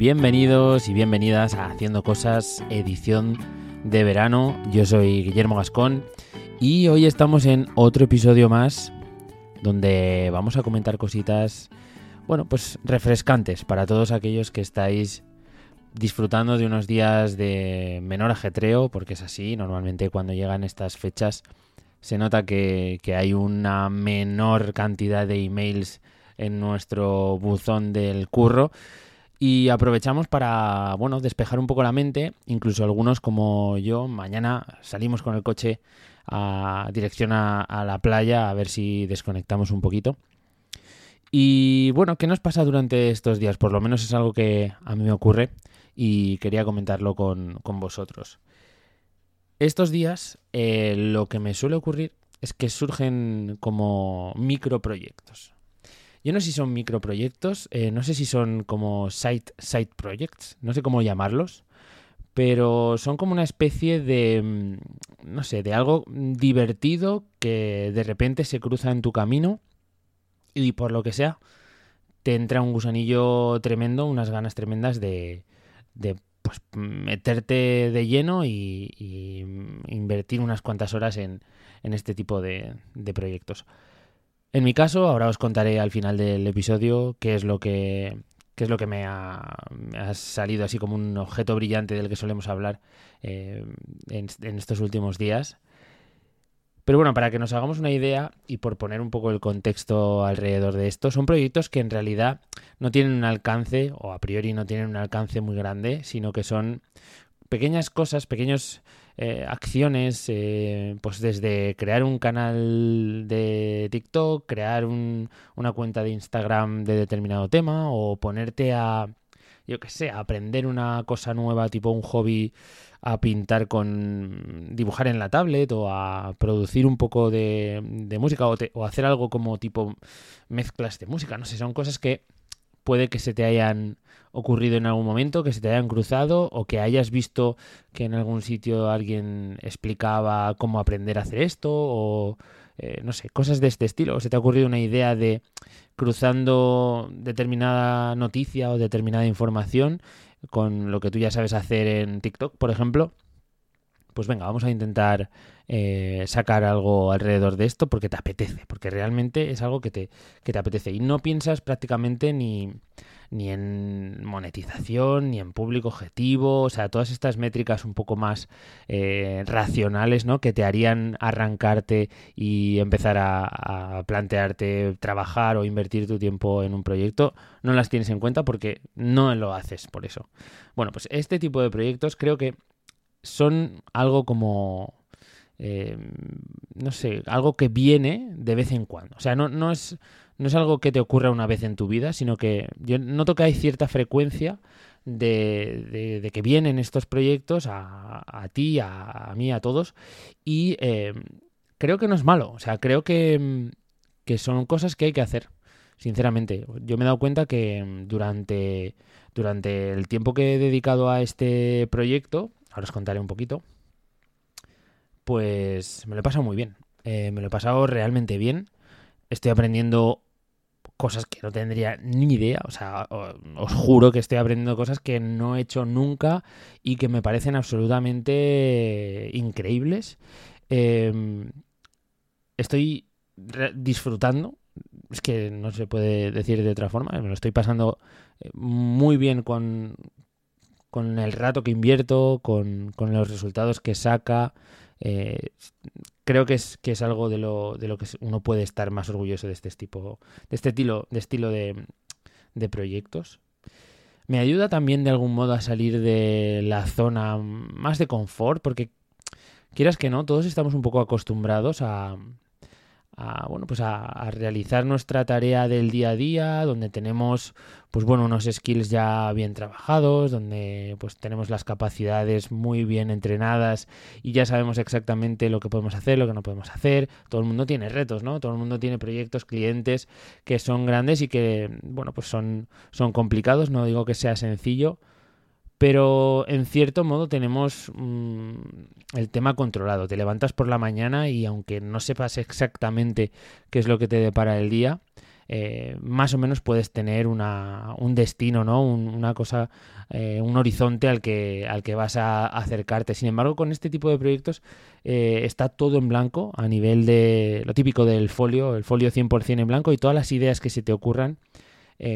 bienvenidos y bienvenidas a Haciendo Cosas, edición de verano. Yo soy Guillermo Gascón y hoy estamos en otro episodio más donde vamos a comentar cositas, bueno, pues refrescantes para todos aquellos que estáis disfrutando de unos días de menor ajetreo, porque es así, normalmente cuando llegan estas fechas se nota que, que hay una menor cantidad de emails en nuestro buzón del curro y aprovechamos para, bueno, despejar un poco la mente, incluso algunos como yo, mañana salimos con el coche a dirección a, la playa a ver si desconectamos un poquito. Y bueno, ¿qué nos pasa durante estos días? Por lo menos es algo que a mí me ocurre y quería comentarlo con, con vosotros. Estos días eh, lo que me suele ocurrir es que surgen como microproyectos. Yo no sé si son microproyectos, eh, no sé si son como side, side projects, no sé cómo llamarlos, pero son como una especie de, mm, no sé, de algo divertido que de repente se cruza en tu camino y por lo que sea, te entra un gusanillo tremendo, unas ganas tremendas de, de pues, meterte de lleno y, y, invertir unas cuantas horas en, en este tipo de, de proyectos. En mi caso, ahora os contaré al final del episodio qué es lo que, qué es lo que me, ha, ha salido así como un objeto brillante del que solemos hablar eh, en, en, estos últimos días. Pero bueno, para que nos hagamos una idea y por poner un poco el contexto alrededor de esto, son proyectos que en realidad no tienen un alcance, o a priori no tienen un alcance muy grande, sino que son pequeñas cosas, pequeños eh, acciones, eh, pues desde crear un canal de TikTok, crear un, una cuenta de Instagram de determinado tema o ponerte a, yo qué sé, a aprender una cosa nueva, tipo un hobby, a pintar con dibujar en la tablet o a producir un poco de, de música o, te, o hacer algo como tipo mezclas de música, no sé, son cosas que puede que se te hayan ocurrido en algún momento, que se te hayan cruzado o que hayas visto que en algún sitio alguien explicaba cómo aprender a hacer esto o eh, no sé, cosas de este estilo. O se te ha ocurrido una idea de cruzando determinada noticia o determinada información con lo que tú ya sabes hacer en TikTok, por ejemplo. Pues venga, vamos a intentar eh, sacar algo alrededor de esto porque te apetece, porque realmente es algo que te, que te apetece. Y no piensas prácticamente ni, ni en monetización, ni en público objetivo, o sea, todas estas métricas un poco más eh, racionales, ¿no? Que te harían arrancarte y empezar a, a, plantearte trabajar o invertir tu tiempo en un proyecto, no las tienes en cuenta porque no lo haces por eso. Bueno, pues este tipo de proyectos creo que son algo como eh, no sé, algo que viene de vez en cuando. O sea, no, no, es, no es algo que te ocurra una vez en tu vida, sino que yo noto que hay cierta frecuencia de, de, que vienen estos proyectos a, a ti, a, a, mí, a todos, y eh, creo que no es malo. O sea, creo que, que son cosas que hay que hacer. Sinceramente, yo me he dado cuenta que durante, durante el tiempo que he dedicado a este proyecto, ahora os contaré un poquito, pues me lo he pasado muy bien. Eh, me lo he pasado realmente bien. Estoy aprendiendo cosas que no tendría ni idea. O sea, os juro que estoy aprendiendo cosas que no he hecho nunca y que me parecen absolutamente increíbles. Eh, estoy disfrutando. Es que no se puede decir de otra forma. Me lo estoy pasando eh, muy bien con, con el rato que invierto, con, con los resultados que saca. Eh, creo que es, que es algo de lo, de lo que uno puede estar más orgulloso de este tipo, de este estilo, de estilo de, de proyectos. Me ayuda también de algún modo a salir de la zona más de confort, porque quieras que no, todos estamos un poco acostumbrados a, a, bueno, pues a, a, realizar nuestra tarea del día a día, donde tenemos pues bueno, unos skills ya bien trabajados, donde pues tenemos las capacidades muy bien entrenadas y ya sabemos exactamente lo que podemos hacer, lo que no podemos hacer. Todo el mundo tiene retos, ¿no? Todo el mundo tiene proyectos, clientes que son grandes y que bueno, pues son son complicados, no digo que sea sencillo, pero en cierto modo tenemos mmm, el tema controlado. Te levantas por la mañana y aunque no sepas exactamente qué es lo que te depara el día, eh, más o menos puedes tener una, un destino, ¿no? una cosa, eh, un horizonte al que, al que vas a acercarte. Sin embargo, con este tipo de proyectos eh, está todo en blanco a nivel de lo típico del folio, el folio 100% en blanco y todas las ideas que se te ocurran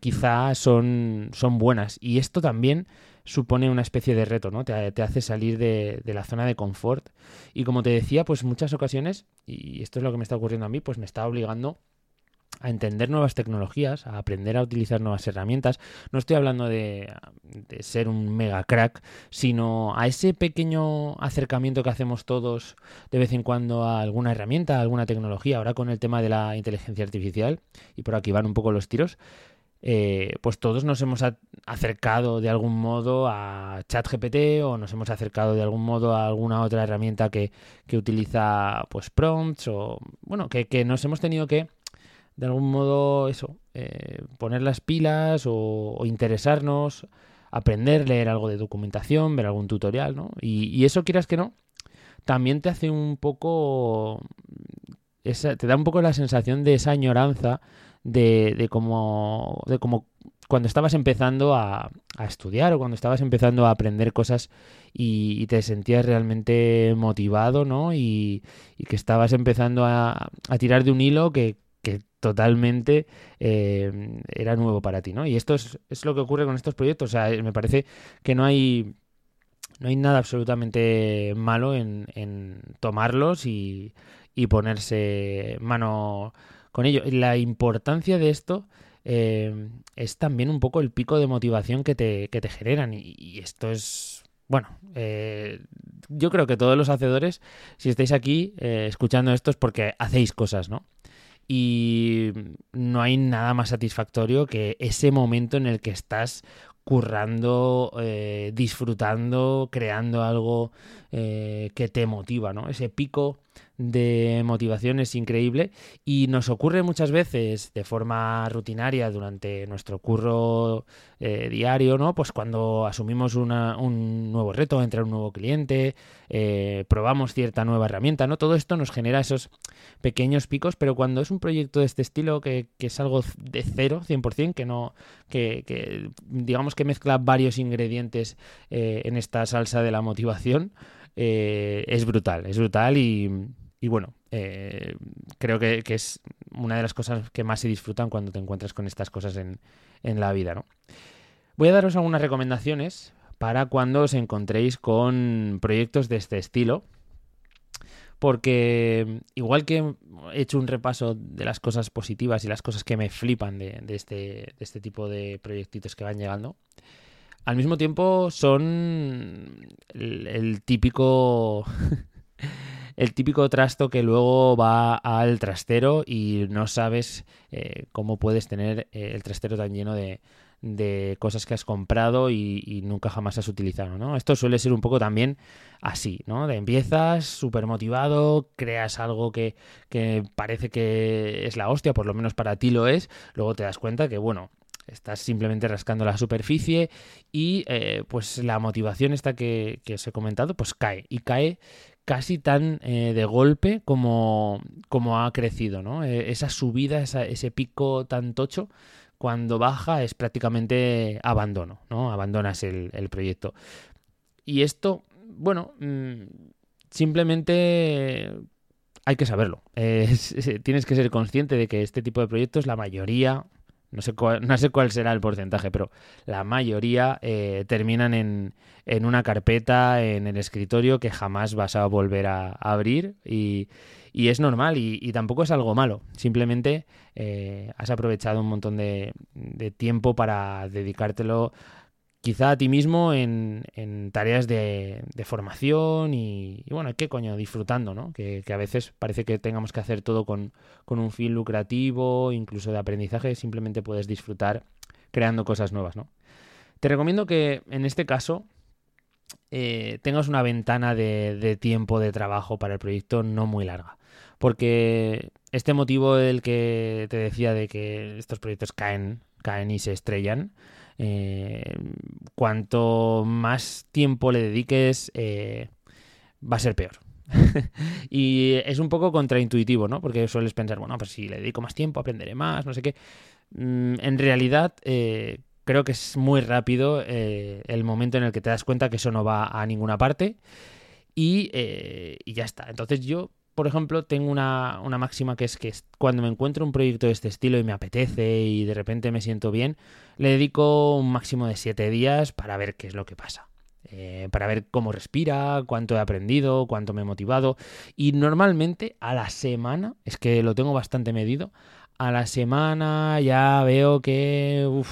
quizá son, son buenas. Y esto también supone una especie de reto, ¿no? Te, hace salir de, de, la zona de confort. Y como te decía, pues muchas ocasiones, y esto es lo que me está ocurriendo a mí, pues me está obligando a entender nuevas tecnologías, a aprender a utilizar nuevas herramientas. No estoy hablando de, ser un mega crack, sino a ese pequeño acercamiento que hacemos todos de vez en cuando a alguna herramienta, a alguna tecnología. Ahora con el tema de la inteligencia artificial, y por aquí van un poco los tiros, eh, pues todos nos hemos acercado de algún modo a ChatGPT o nos hemos acercado de algún modo a alguna otra herramienta que, que utiliza pues prompts o bueno, que, que nos hemos tenido que de algún modo eso, eh, poner las pilas o, interesarnos, aprender, leer algo de documentación, ver algún tutorial, ¿no? Y, eso, quieras que no, también te hace un poco, te da un poco la sensación de esa añoranza de, de como, de como cuando estabas empezando a, estudiar o cuando estabas empezando a aprender cosas y, te sentías realmente motivado, ¿no? Y, que estabas empezando a, a, tirar de un hilo que, que totalmente eh, era nuevo para ti, ¿no? Y esto es, lo que ocurre con estos proyectos. O sea, me parece que no hay no hay nada absolutamente malo en, tomarlos y, ponerse mano con ello. La importancia de esto eh, es también un poco el pico de motivación que te, que te generan. Y, esto es, bueno, eh, yo creo que todos los hacedores, si estáis aquí escuchando esto es porque hacéis cosas, ¿no? y no hay nada más satisfactorio que ese momento en el que estás currando, eh, disfrutando, creando algo eh, que te motiva, ¿no? Ese pico de motivación es increíble y nos ocurre muchas veces de forma rutinaria durante nuestro curro eh, diario, ¿no? Pues cuando asumimos un nuevo reto, entra un nuevo cliente, eh, probamos cierta nueva herramienta, ¿no? Todo esto nos genera esos pequeños picos, pero cuando es un proyecto de este estilo que, es algo de cero, 100%, que no, que, digamos que mezcla varios ingredientes eh, en esta salsa de la motivación, es brutal, es brutal y y bueno, eh, creo que, es una de las cosas que más se disfrutan cuando te encuentras con estas cosas en, la vida, ¿no? Voy a daros algunas recomendaciones para cuando os encontréis con proyectos de este estilo. Porque igual que he hecho un repaso de las cosas positivas y las cosas que me flipan de, este, de este tipo de proyectitos que van llegando, al mismo tiempo son el típico el típico trasto que luego va al trastero y no sabes eh, cómo puedes tener eh, el trastero tan lleno de, cosas que has comprado y, nunca jamás has utilizado, ¿no? Esto suele ser un poco también así, ¿no? De empiezas súper motivado, creas algo que, que parece que es la hostia, por lo menos para ti lo es, luego te das cuenta que, bueno, estás simplemente rascando la superficie y eh, pues la motivación esta que, que, os he comentado pues cae y cae casi tan eh, de golpe como, como, ha crecido, ¿no? Eh, esa subida, ese pico tan tocho, cuando baja es prácticamente abandono, ¿no? Abandonas el, proyecto. Y esto, bueno, mm, simplemente hay que saberlo. tienes que ser consciente de que este tipo de proyectos, la mayoría, no sé, cuál, no sé cuál será el porcentaje, pero la mayoría eh, terminan en, en, una carpeta en el escritorio que jamás vas a volver a, abrir y, y, es normal y, tampoco es algo malo. Simplemente eh, has aprovechado un montón de, de tiempo para dedicártelo quizá a ti mismo en, tareas de, formación y, bueno, ¿qué coño? Disfrutando, ¿no? Que, a veces parece que tengamos que hacer todo con, un fin lucrativo, incluso de aprendizaje, simplemente puedes disfrutar creando cosas nuevas, ¿no? Te recomiendo que en este caso eh, tengas una ventana de, de, tiempo de trabajo para el proyecto no muy larga. Porque este motivo del que te decía de que estos proyectos caen, caen y se estrellan, eh, cuanto más tiempo le dediques, eh, va a ser peor. y es un poco contraintuitivo, ¿no? Porque sueles pensar, bueno, pues si le dedico más tiempo, aprenderé más, no sé qué. Mm, en realidad, eh, creo que es muy rápido el momento en el que te das cuenta que eso no va a ninguna parte y ya está. Entonces yo por ejemplo, tengo una, máxima que es que cuando me encuentro un proyecto de este estilo y me apetece y de repente me siento bien, le dedico un máximo de siete días para ver qué es lo que pasa. Eh, para ver cómo respira, cuánto he aprendido, cuánto me he motivado. Y normalmente a la semana, es que lo tengo bastante medido, a la semana ya veo que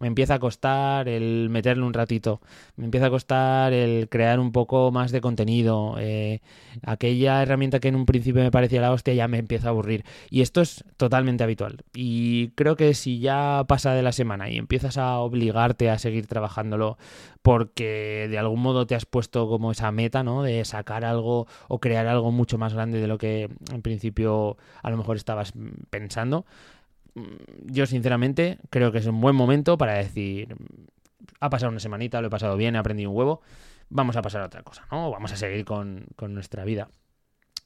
me empieza a costar el meterle un ratito, me empieza a costar el crear un poco más de contenido. Eh, aquella herramienta que en un principio me parecía la hostia ya me empieza a aburrir. Y esto es totalmente habitual. Y creo que si ya pasa de la semana y empiezas a obligarte a seguir trabajándolo porque de algún modo te has puesto como esa meta, ¿no? De sacar algo o crear algo mucho más grande de lo que en principio a lo mejor estabas pensando yo sinceramente creo que es un buen momento para decir, ha pasado una semanita, lo he pasado bien, he aprendido un huevo, vamos a pasar a otra cosa, ¿no? Vamos a seguir con, nuestra vida.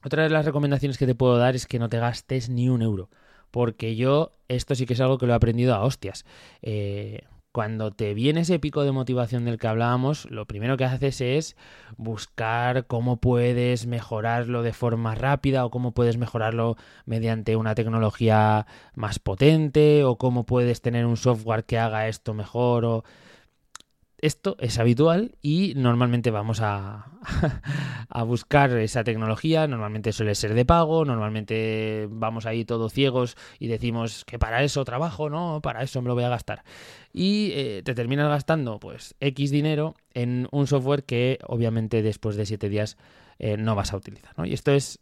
Otra de las recomendaciones que te puedo dar es que no te gastes ni un euro, porque yo esto sí que es algo que lo he aprendido a hostias. Eh, cuando te viene ese pico de motivación del que hablábamos, lo primero que haces es buscar cómo puedes mejorarlo de forma rápida o cómo puedes mejorarlo mediante una tecnología más potente o cómo puedes tener un software que haga esto mejor o esto es habitual y normalmente vamos a, a, buscar esa tecnología, normalmente suele ser de pago, normalmente vamos ahí todos ciegos y decimos que para eso trabajo, no, para eso me lo voy a gastar. Y eh, te terminas gastando pues X dinero en un software que obviamente después de 7 días eh, no vas a utilizar. ¿no? Y esto es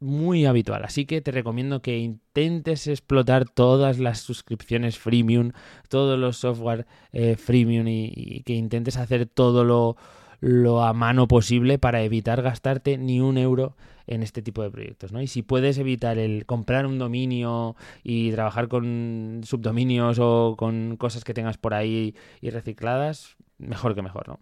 muy habitual. Así que te recomiendo que intentes explotar todas las suscripciones freemium, todos los software eh, freemium y, que intentes hacer todo lo, lo, a mano posible para evitar gastarte ni un euro en este tipo de proyectos. ¿no? Y si puedes evitar el comprar un dominio y trabajar con subdominios o con cosas que tengas por ahí y recicladas, mejor que mejor. ¿no?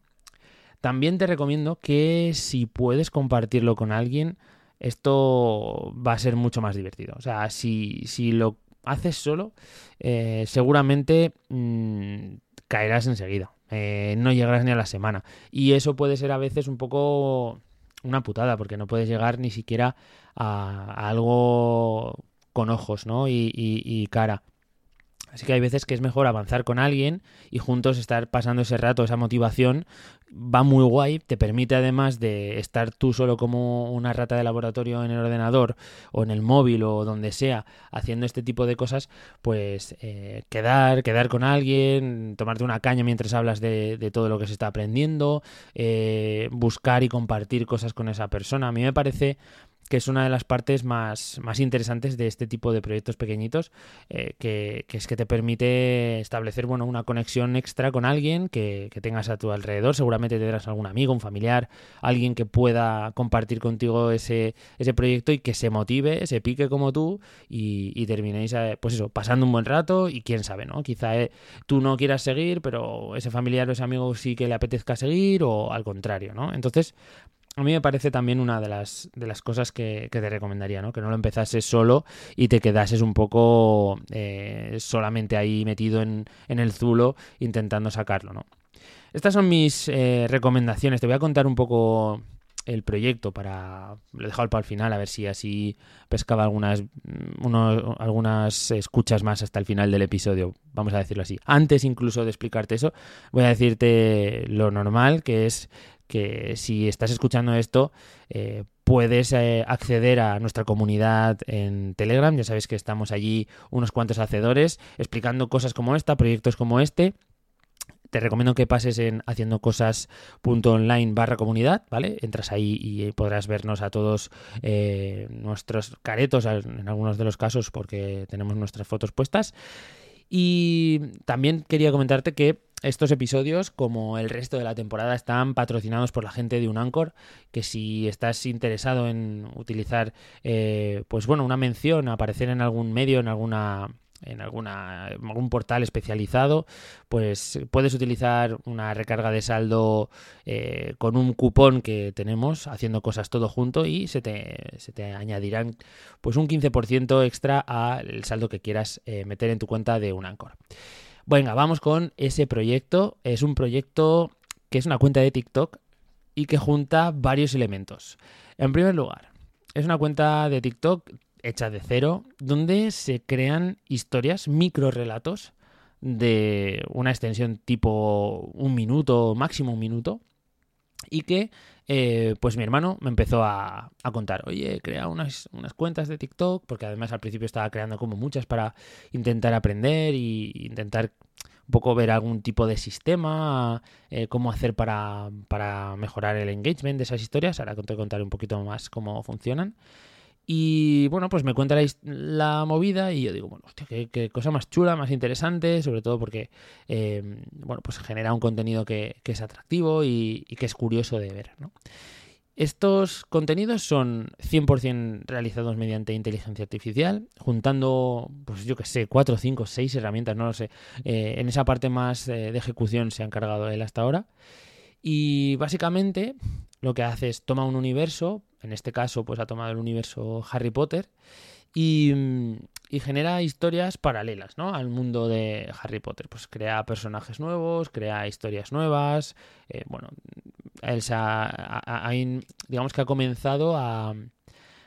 También te recomiendo que si puedes compartirlo con alguien, esto va a ser mucho más divertido. O sea, si, si lo haces solo, eh, seguramente mm, caerás enseguida. Eh, no llegarás ni a la semana. Y eso puede ser a veces un poco una putada, porque no puedes llegar ni siquiera a, algo con ojos, ¿no? y cara. Así que hay veces que es mejor avanzar con alguien y juntos estar pasando ese rato, esa motivación. Va muy guay, te permite además de estar tú solo como una rata de laboratorio en el ordenador o en el móvil o donde sea haciendo este tipo de cosas, pues eh, quedar, quedar con alguien, tomarte una caña mientras hablas de, todo lo que se está aprendiendo, eh, buscar y compartir cosas con esa persona. A mí me parece que es una de las partes más, más interesantes de este tipo de proyectos pequeñitos, eh, que, es que te permite establecer bueno, una conexión extra con alguien que, tengas a tu alrededor. Seguramente tendrás algún amigo, un familiar, alguien que pueda compartir contigo ese, ese proyecto y que se motive, se pique como tú y, terminéis, eh, pues eso, pasando un buen rato y quién sabe, ¿no? Quizá eh, tú no quieras seguir, pero ese familiar o ese amigo sí que le apetezca seguir o al contrario, ¿no? Entonces, a mí me parece también una de las, de las cosas que, te recomendaría, ¿no? Que no lo empezases solo y te quedases un poco eh, solamente ahí metido en, el zulo intentando sacarlo, ¿no? Estas son mis eh, recomendaciones. Te voy a contar un poco el proyecto para lo he dejado para el final a ver si así pescaba algunas mm, algunas escuchas más hasta el final del episodio vamos a decirlo así antes incluso de explicarte eso voy a decirte lo normal que es que si estás escuchando esto, eh, puedes eh, acceder a nuestra comunidad en Telegram. Ya sabes que estamos allí unos cuantos hacedores explicando cosas como esta, proyectos como este. Te recomiendo que pases en haciendo cosas.online barra comunidad, ¿vale? Entras ahí y podrás vernos a todos eh, nuestros caretos en algunos de los casos porque tenemos nuestras fotos puestas. Y también quería comentarte que estos episodios, como el resto de la temporada, están patrocinados por la gente de Unancor, que si estás interesado en utilizar, eh, pues bueno, una mención, aparecer en algún medio, en alguna en alguna, algún portal especializado, pues puedes utilizar una recarga de saldo eh, con un cupón que tenemos haciendo cosas todo junto y se te, se te añadirán pues un 15% extra al saldo que quieras eh, meter en tu cuenta de un Anchor. Venga, vamos con ese proyecto. Es un proyecto que es una cuenta de TikTok y que junta varios elementos. En primer lugar, es una cuenta de TikTok hecha de cero, donde se crean historias, micro relatos de una extensión tipo un minuto, máximo un minuto, y que eh, pues mi hermano me empezó a, contar, oye, crea unas, unas, cuentas de TikTok, porque además al principio estaba creando como muchas para intentar aprender e intentar un poco ver algún tipo de sistema, eh, cómo hacer para, para, mejorar el engagement de esas historias. Ahora te contaré un poquito más cómo funcionan. Y bueno, pues me cuenta la, movida y yo digo, bueno, hostia, qué, cosa más chula, más interesante, sobre todo porque, eh, bueno, pues genera un contenido que, es atractivo y, que es curioso de ver. Estos contenidos son 100% realizados mediante inteligencia artificial, juntando, pues yo que sé, 4, 5, 6 herramientas, no lo sé. Eh, en esa parte más eh, de ejecución se ha encargado él hasta ahora. Y básicamente lo que hace es toma un universo, en este caso pues ha tomado el universo Harry Potter, y, genera historias paralelas ¿no? al mundo de Harry Potter. Pues crea personajes nuevos, crea historias nuevas. Eh, bueno, él digamos que ha comenzado a,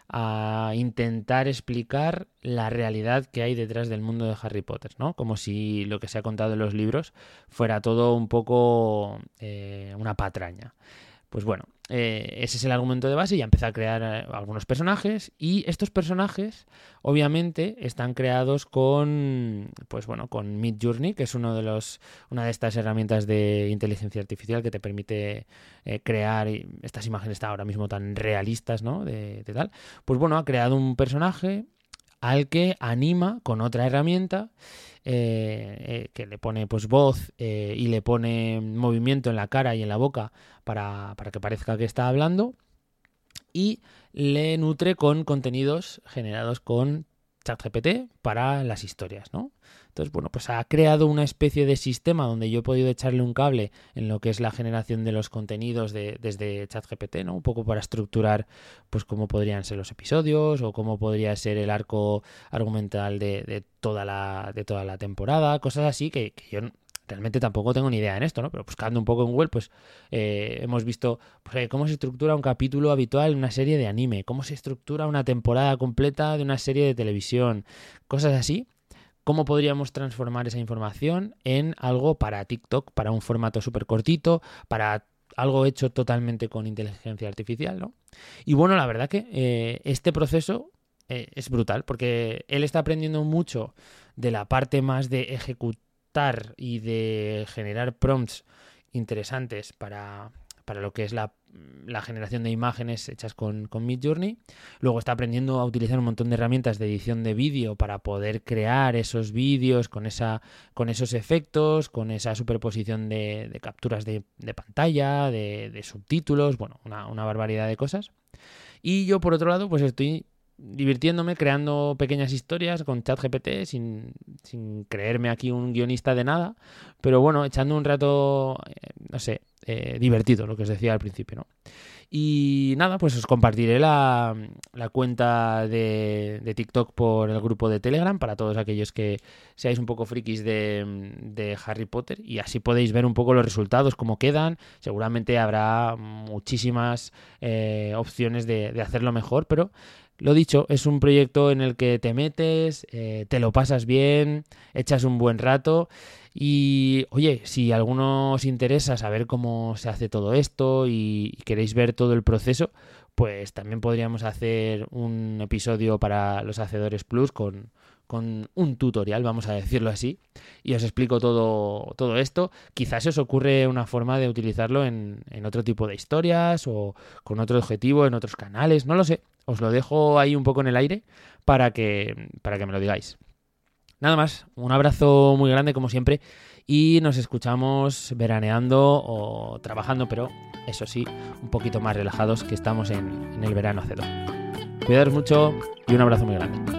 a intentar explicar la realidad que hay detrás del mundo de Harry Potter, ¿no? Como si lo que se ha contado en los libros fuera todo un poco eh, una patraña. Pues bueno, eh, ese es el argumento de base y ya empecé a crear eh, algunos personajes. Y estos personajes obviamente están creados con pues bueno con Mid Journey que es uno de los una de estas herramientas de inteligencia artificial que te permite eh, crear estas imágenes ahora mismo tan realistas no de, de tal. Pues bueno ha creado un personaje al que anima con otra herramienta eh, eh, que le pone pues voz eh, y le pone movimiento en la cara y en la boca para, para que parezca que está hablando y le nutre con contenidos generados con ChatGPT para las historias, ¿no? Entonces, bueno, pues ha creado una especie de sistema donde yo he podido echarle un cable en lo que es la generación de los contenidos de, desde ChatGPT, ¿no? Un poco para estructurar, pues, cómo podrían ser los episodios o cómo podría ser el arco argumental de, toda, la, de toda la temporada, cosas así que, yo realmente tampoco tengo ni idea en esto, ¿no? Pero buscando un poco en Google, pues eh, hemos visto pues, cómo se estructura un capítulo habitual en una serie de anime, cómo se estructura una temporada completa de una serie de televisión, cosas así cómo podríamos transformar esa información en algo para TikTok, para un formato súper cortito, para algo hecho totalmente con inteligencia artificial, ¿no? Y bueno, la verdad que eh, este proceso eh, es brutal, porque él está aprendiendo mucho de la parte más de ejecutar y de generar prompts interesantes para, para lo que es la, generación de imágenes hechas con, con Midjourney. Luego está aprendiendo a utilizar un montón de herramientas de edición de vídeo para poder crear esos vídeos con, esa, con esos efectos, con esa superposición de, capturas de, pantalla, de, subtítulos, bueno, una, una barbaridad de cosas. Y yo, por otro lado, pues estoy divirtiéndome, creando pequeñas historias con ChatGPT, sin, sin creerme aquí un guionista de nada, pero bueno, echando un rato, eh, no sé, eh, divertido, lo que os decía al principio, ¿no? Y nada, pues os compartiré la, la cuenta de, de, TikTok por el grupo de Telegram para todos aquellos que seáis un poco frikis de, de, Harry Potter y así podéis ver un poco los resultados, cómo quedan. Seguramente habrá muchísimas eh, opciones de, de hacerlo mejor, pero lo dicho, es un proyecto en el que te metes, eh, te lo pasas bien, echas un buen rato y oye, si a alguno os interesa saber cómo se hace todo esto y, queréis ver todo el proceso, pues también podríamos hacer un episodio para los Hacedores Plus con, con un tutorial, vamos a decirlo así, y os explico todo, todo esto. Quizás se os ocurre una forma de utilizarlo en, en otro tipo de historias o con otro objetivo en otros canales, no lo sé. Os lo dejo ahí un poco en el aire para que, para que me lo digáis. Nada más, un abrazo muy grande como siempre y nos escuchamos veraneando o trabajando, pero eso sí, un poquito más relajados que estamos en, el verano hace dos. Cuidaros mucho y un abrazo muy grande.